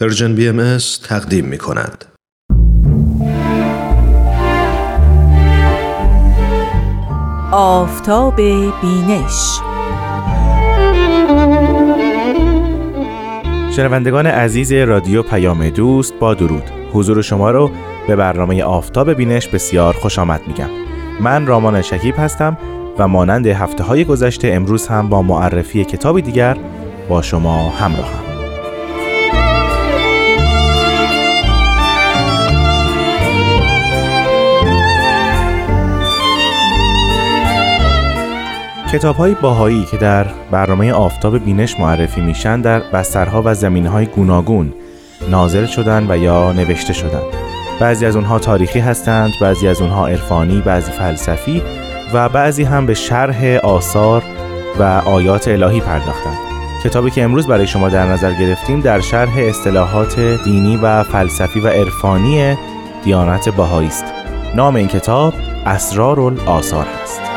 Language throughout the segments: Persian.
Persian BMS تقدیم می کند. آفتاب بینش. شنوندگان عزیز رادیو پیام دوست با درود. حضور شما رو به برنامه آفتاب بینش بسیار خوش آمد میگم. من رامان شکیب هستم و مانند هفته های گذشته امروز هم با معرفی کتابی دیگر با شما همراهم. کتاب های باهایی که در برنامه آفتاب بینش معرفی میشن در بسترها و زمین های گوناگون نازل شدن و یا نوشته شدن. بعضی از اونها تاریخی هستند بعضی از اونها عرفانی بعضی فلسفی و بعضی هم به شرح آثار و آیات الهی پرداختند. کتابی که امروز برای شما در نظر گرفتیم در شرح اصطلاحات دینی و فلسفی و عرفانی دیانت باهایی است. نام این کتاب اسرار آثار است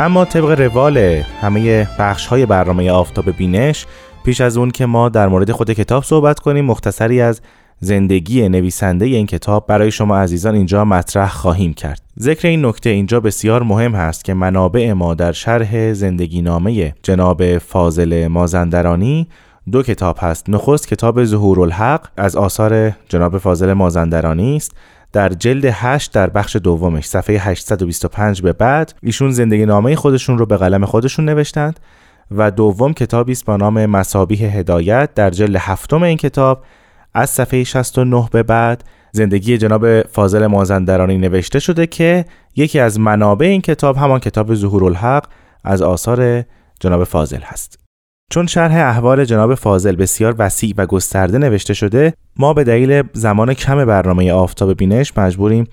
اما طبق روال همه بخش های برنامه آفتاب بینش پیش از اون که ما در مورد خود کتاب صحبت کنیم مختصری از زندگی نویسنده این کتاب برای شما عزیزان اینجا مطرح خواهیم کرد. ذکر این نکته اینجا بسیار مهم هست که منابع ما در شرح زندگی نامه جناب فاضل مازندرانی دو کتاب هست. نخست کتاب ظهور الحق از آثار جناب فاضل مازندرانی است. در جلد 8 در بخش دومش. صفحه 825 به بعد ایشون زندگی نامه خودشون رو به قلم خودشون نوشتند و دوم کتابی است با نام مسابیح هدایت. در جلد هفتم این کتاب از صفحه 69 به بعد زندگی جناب فاضل مازندرانی نوشته شده که یکی از منابع این کتاب همان کتاب ظهور الحق از آثار جناب فاضل هست. چون شرح احوال جناب فاضل بسیار وسیع و گسترده نوشته شده ما به دلیل زمان کم برنامه آفتاب بینش مجبوریم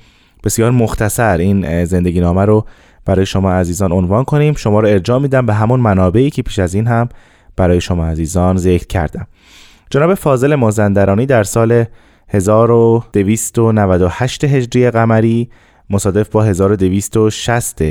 بسیار مختصر این زندگی نامه رو برای شما عزیزان عنوان کنیم. شما رو ارجاع میدم به همون منابعی که پیش از این هم برای شما عزیزان ذکر کردم. جناب فاضل مازندرانی در سال 1298 هجری قمری مصادف با 1260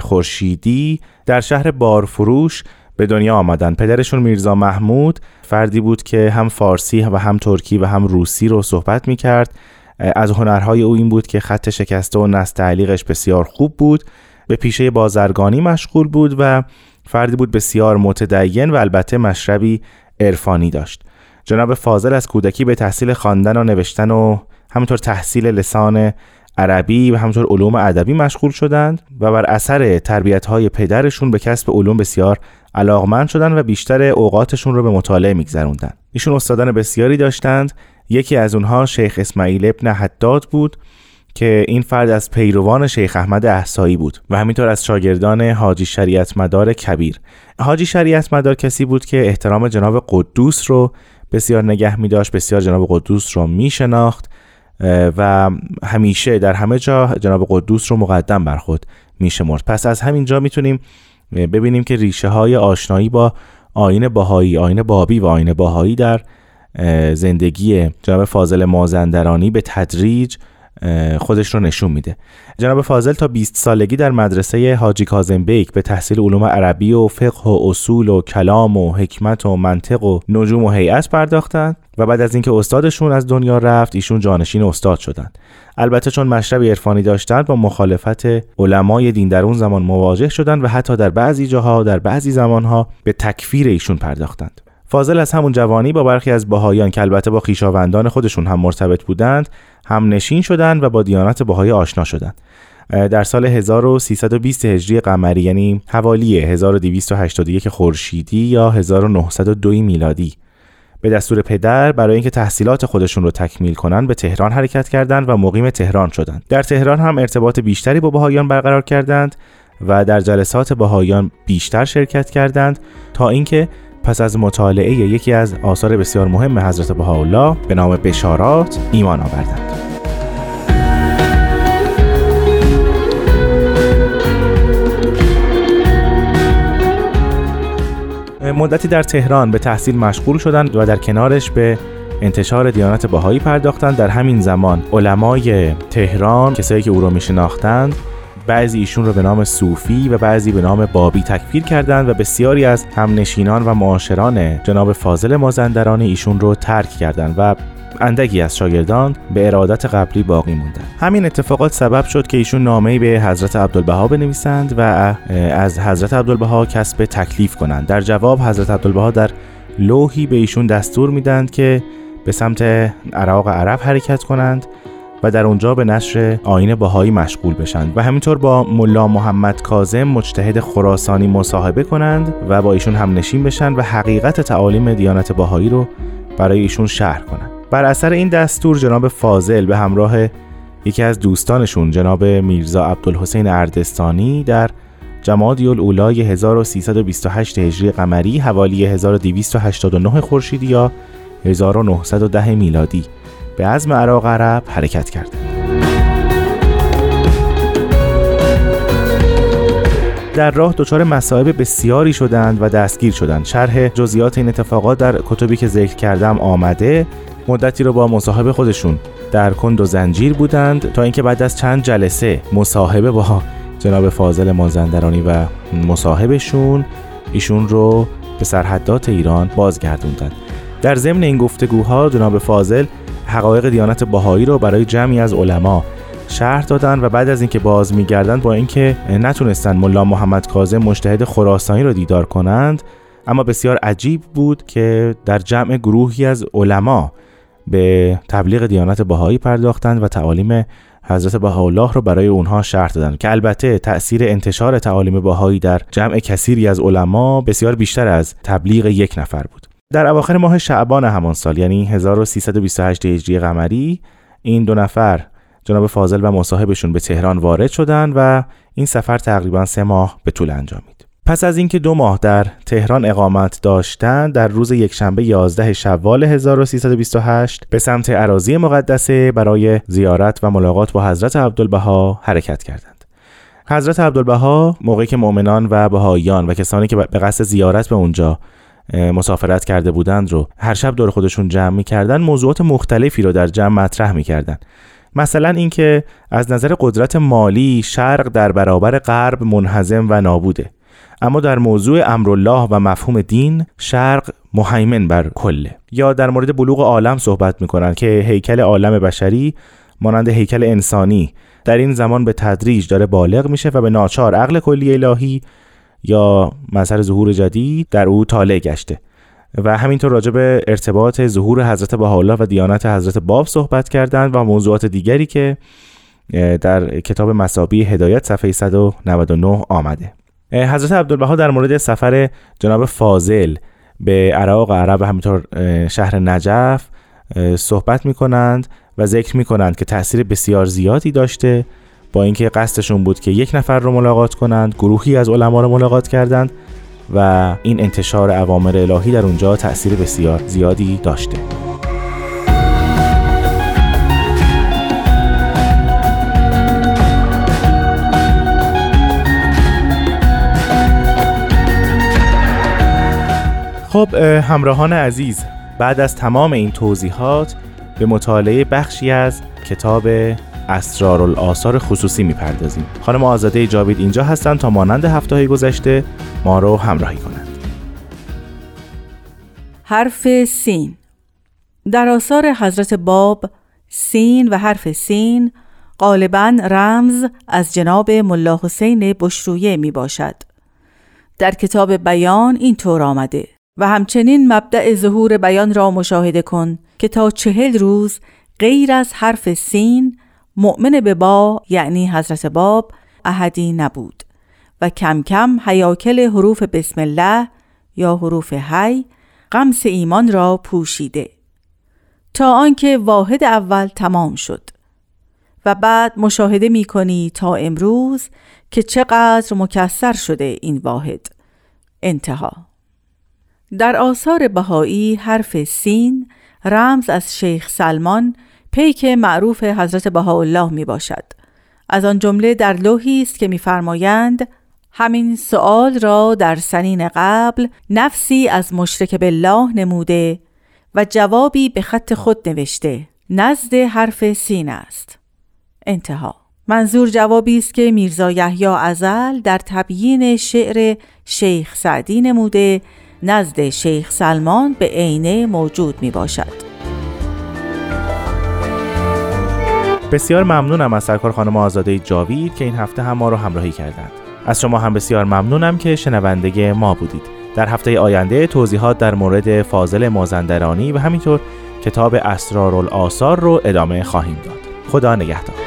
خورشیدی در شهر بارفروش به دنیا آمدن. پدرشون میرزا محمود فردی بود که هم فارسی و هم ترکی و هم روسی رو صحبت می‌کرد. از هنرهای او این بود که خط شکسته و نستعلیقش بسیار خوب بود. به پیشه بازرگانی مشغول بود و فردی بود بسیار متدین و البته مشربی عرفانی داشت. جناب فاضل از کودکی به تحصیل خواندن و نوشتن و همینطور تحصیل لسان عربی و همینطور علوم ادبی مشغول شدند و بر اثر تربیت های پدرشون به کسب علوم بسیار علاقمند شدن و بیشتر اوقاتشون رو به مطالعه میگذروندن ایشون استادان بسیاری داشتند. یکی از اونها شیخ اسماعیل ابن حداد بود که این فرد از پیروان شیخ احمد احسایی بود و همینطور از شاگردان حاجی شریعت مدار کبیر. حاجی شریعت مدار کسی بود که احترام جناب قدوس رو بسیار نگه می داشت بسیار جناب قدوس رو می شناخت و همیشه در همه جا جناب قدوس رو مقدم بر خود می شمرد پس از همین جا می‌تونیم ببینیم که ریشه های آشنایی با آین باهایی آین بابی و آین باهایی در زندگی جناب فاضل مازندرانی به تدریج خودش رو نشون میده. جناب فاضل تا 20 سالگی در مدرسه حاجی کازم بیک به تحصیل علوم عربی و فقه و اصول و کلام و حکمت و منطق و نجوم و هیئت پرداختند و بعد از اینکه استادشون از دنیا رفت ایشون جانشین استاد شدند البته چون مشرب عرفانی داشتند با مخالفت علمای دین در اون زمان مواجه شدند و حتی در بعضی جاها در بعضی زمانها به تکفیر ایشون پرداختند. فاضل از همون جوانی با برخی از باهایان که البته با خیشاوندان خودشون هم مرتبط بودند هم نشین شدند و با دیانت باهایی آشنا شدند. در سال 1320 هجری قمری یعنی حوالی 1281 خورشیدی یا 1902 میلادی. به دستور پدر برای اینکه تحصیلات خودشون رو تکمیل کنند به تهران حرکت کردند و مقیم تهران شدند. در تهران هم ارتباط بیشتری با بهایان برقرار کردند و در جلسات بهایان بیشتر شرکت کردند تا اینکه پس از مطالعه یکی از آثار بسیار مهم حضرت بهاءالله به نام بشارات ایمان آوردند. مدتی در تهران به تحصیل مشغول شدند و در کنارش به انتشار دیانت باهایی پرداختند. در همین زمان علمای تهران کسایی که او را میشناختند بعضی ایشون رو به نام صوفی و بعضی به نام بابی تکفیر کردند و بسیاری از همنشینان و معاشران جناب فاضل مازندرانی ایشون رو ترک کردند و اندکی از شاگردان به ارادت قبلی باقی موندند. همین اتفاقات سبب شد که ایشون نامه‌ای به حضرت عبدالبها بنویسند و از حضرت عبدالبها کسب تکلیف کنند. در جواب حضرت عبدالبها در لوحی به ایشون دستور میدند که به سمت عراق عرب حرکت کنند و در اونجا به نشر آین باهایی مشغول بشند و همینطور با ملا محمد کاظم مجتهد خراسانی مصاحبه کنند و با ایشون هم نشین بشن و حقیقت تعالیم دیانت باهایی رو برای ایشون شهر کنند. بر اثر این دستور جناب فاضل به همراه یکی از دوستانشون جناب میرزا عبدالحسین اردستانی در جمادی الاولای 1328 هجری قمری حوالی 1289 خورشیدی یا 1910 میلادی به عزم عراق عرب حرکت کردند. در راه دچار مصائب بسیاری شدند و دستگیر شدند. شرح جزئیات این اتفاقات در کتبی که ذکر کردم آمده. مدتی رو با مصاحبه خودشون در کند و زنجیر بودند تا اینکه بعد از چند جلسه مصاحبه با جناب فاضل مازندرانی و مصاحبشون ایشون رو به سرحدات ایران بازگردوندند. در ضمن این گفتگوها جناب فاضل حقایق دیانت باهایی رو برای جمعی از علما شرح دادن و بعد از اینکه باز میگردند با اینکه نتونستن ملا محمد کاظم مجتهد خراسانی رو دیدار کنند اما بسیار عجیب بود که در جمع گروهی از علما به تبلیغ دیانت باهایی پرداختند و تعالیم حضرت بهاءالله رو برای اونها شرح دادن که البته تأثیر انتشار تعالیم باهایی در جمع کثیری از علما بسیار بیشتر از تبلیغ یک نفر بود. در اواخر ماه شعبان همان سال یعنی 1328 هجری قمری این دو نفر جناب فاضل و مصاحبشون به تهران وارد شدند و این سفر تقریبا سه ماه به طول انجامید. پس از اینکه دو ماه در تهران اقامت داشتند در روز یکشنبه 11 شوال 1328 به سمت عراضی مقدسه برای زیارت و ملاقات با حضرت عبدالبها حرکت کردند. حضرت عبدالبها موقعی که مؤمنان و بهاییان و کسانی که به قصد زیارت به اونجا مسافرت کرده بودند رو هر شب دور خودشون جمع می‌کردن موضوعات مختلفی رو در جمع مطرح می‌کردن. مثلا اینکه از نظر قدرت مالی شرق در برابر غرب منحزم و نابوده. اما در موضوع امرالله و مفهوم دین شرق مهیمن بر کله. یا در مورد بلوغ عالم صحبت می‌کنن که هیکل عالم بشری مانند هیکل انسانی در این زمان به تدریج داره بالغ میشه و به ناچار عقل کلی الهی یا مظهر ظهور جدید در او طالع گشته. و همینطور راجع به ارتباط ظهور حضرت بهاءالله و دیانت حضرت باب صحبت کردند و موضوعات دیگری که در کتاب مسابی هدایت صفحه 199 آمده. حضرت عبدالبها در مورد سفر جناب فاضل به عراق عرب و همینطور شهر نجف صحبت می کنند و ذکر می کنند که تاثیر بسیار زیادی داشته با اینکه قصدشون بود که یک نفر رو ملاقات کنند گروهی از علما رو ملاقات کردند و این انتشار اوامر الهی در اونجا تاثیر بسیار زیادی داشته. خب همراهان عزیز بعد از تمام این توضیحات به مطالعه بخشی از کتاب اسرارالآثار خصوصی می‌پردازیم. خانم آزاده جاوید اینجا هستن تا مانند هفته گذشته ما رو همراهی کنند. حرف سین. در آثار حضرت باب سین و حرف سین غالبا رمز از جناب ملا حسین بشرویه می باشد. در کتاب بیان این طور آمده و همچنین مبدع ظهور بیان را مشاهده کن که تا چهل روز غیر از حرف سین مؤمن به با یعنی حضرت باب احدی نبود و کم کم حیاکل حروف بسم الله یا حروف هی قمس ایمان را پوشیده تا آنکه واحد اول تمام شد و بعد مشاهده می کنی تا امروز که چقدر مکسر شده این واحد. انتها. در آثار بهایی حرف سین رمز از شیخ سلمان پیک معروف حضرت بهاءالله می باشد. از آن جمله در لوحی است که میفرمایند همین سؤال را در سنین قبل نفسی از مشرک بالله نموده و جوابی به خط خود نوشته. نزد حرف سین است. انتها. منظور جوابی است که میرزا یحیی ازل در تبیین شعر شیخ سعدی نموده نزد شیخ سلمان به عینه موجود می باشد. بسیار ممنونم از سرکار خانم آزاده جاوید که این هفته هم ما رو همراهی کردند. از شما هم بسیار ممنونم که شنونده ما بودید. در هفته آینده توضیحات در مورد فاضل مازندرانی و همینطور کتاب اسرارالآثار رو ادامه خواهیم داد. خدا نگهدار.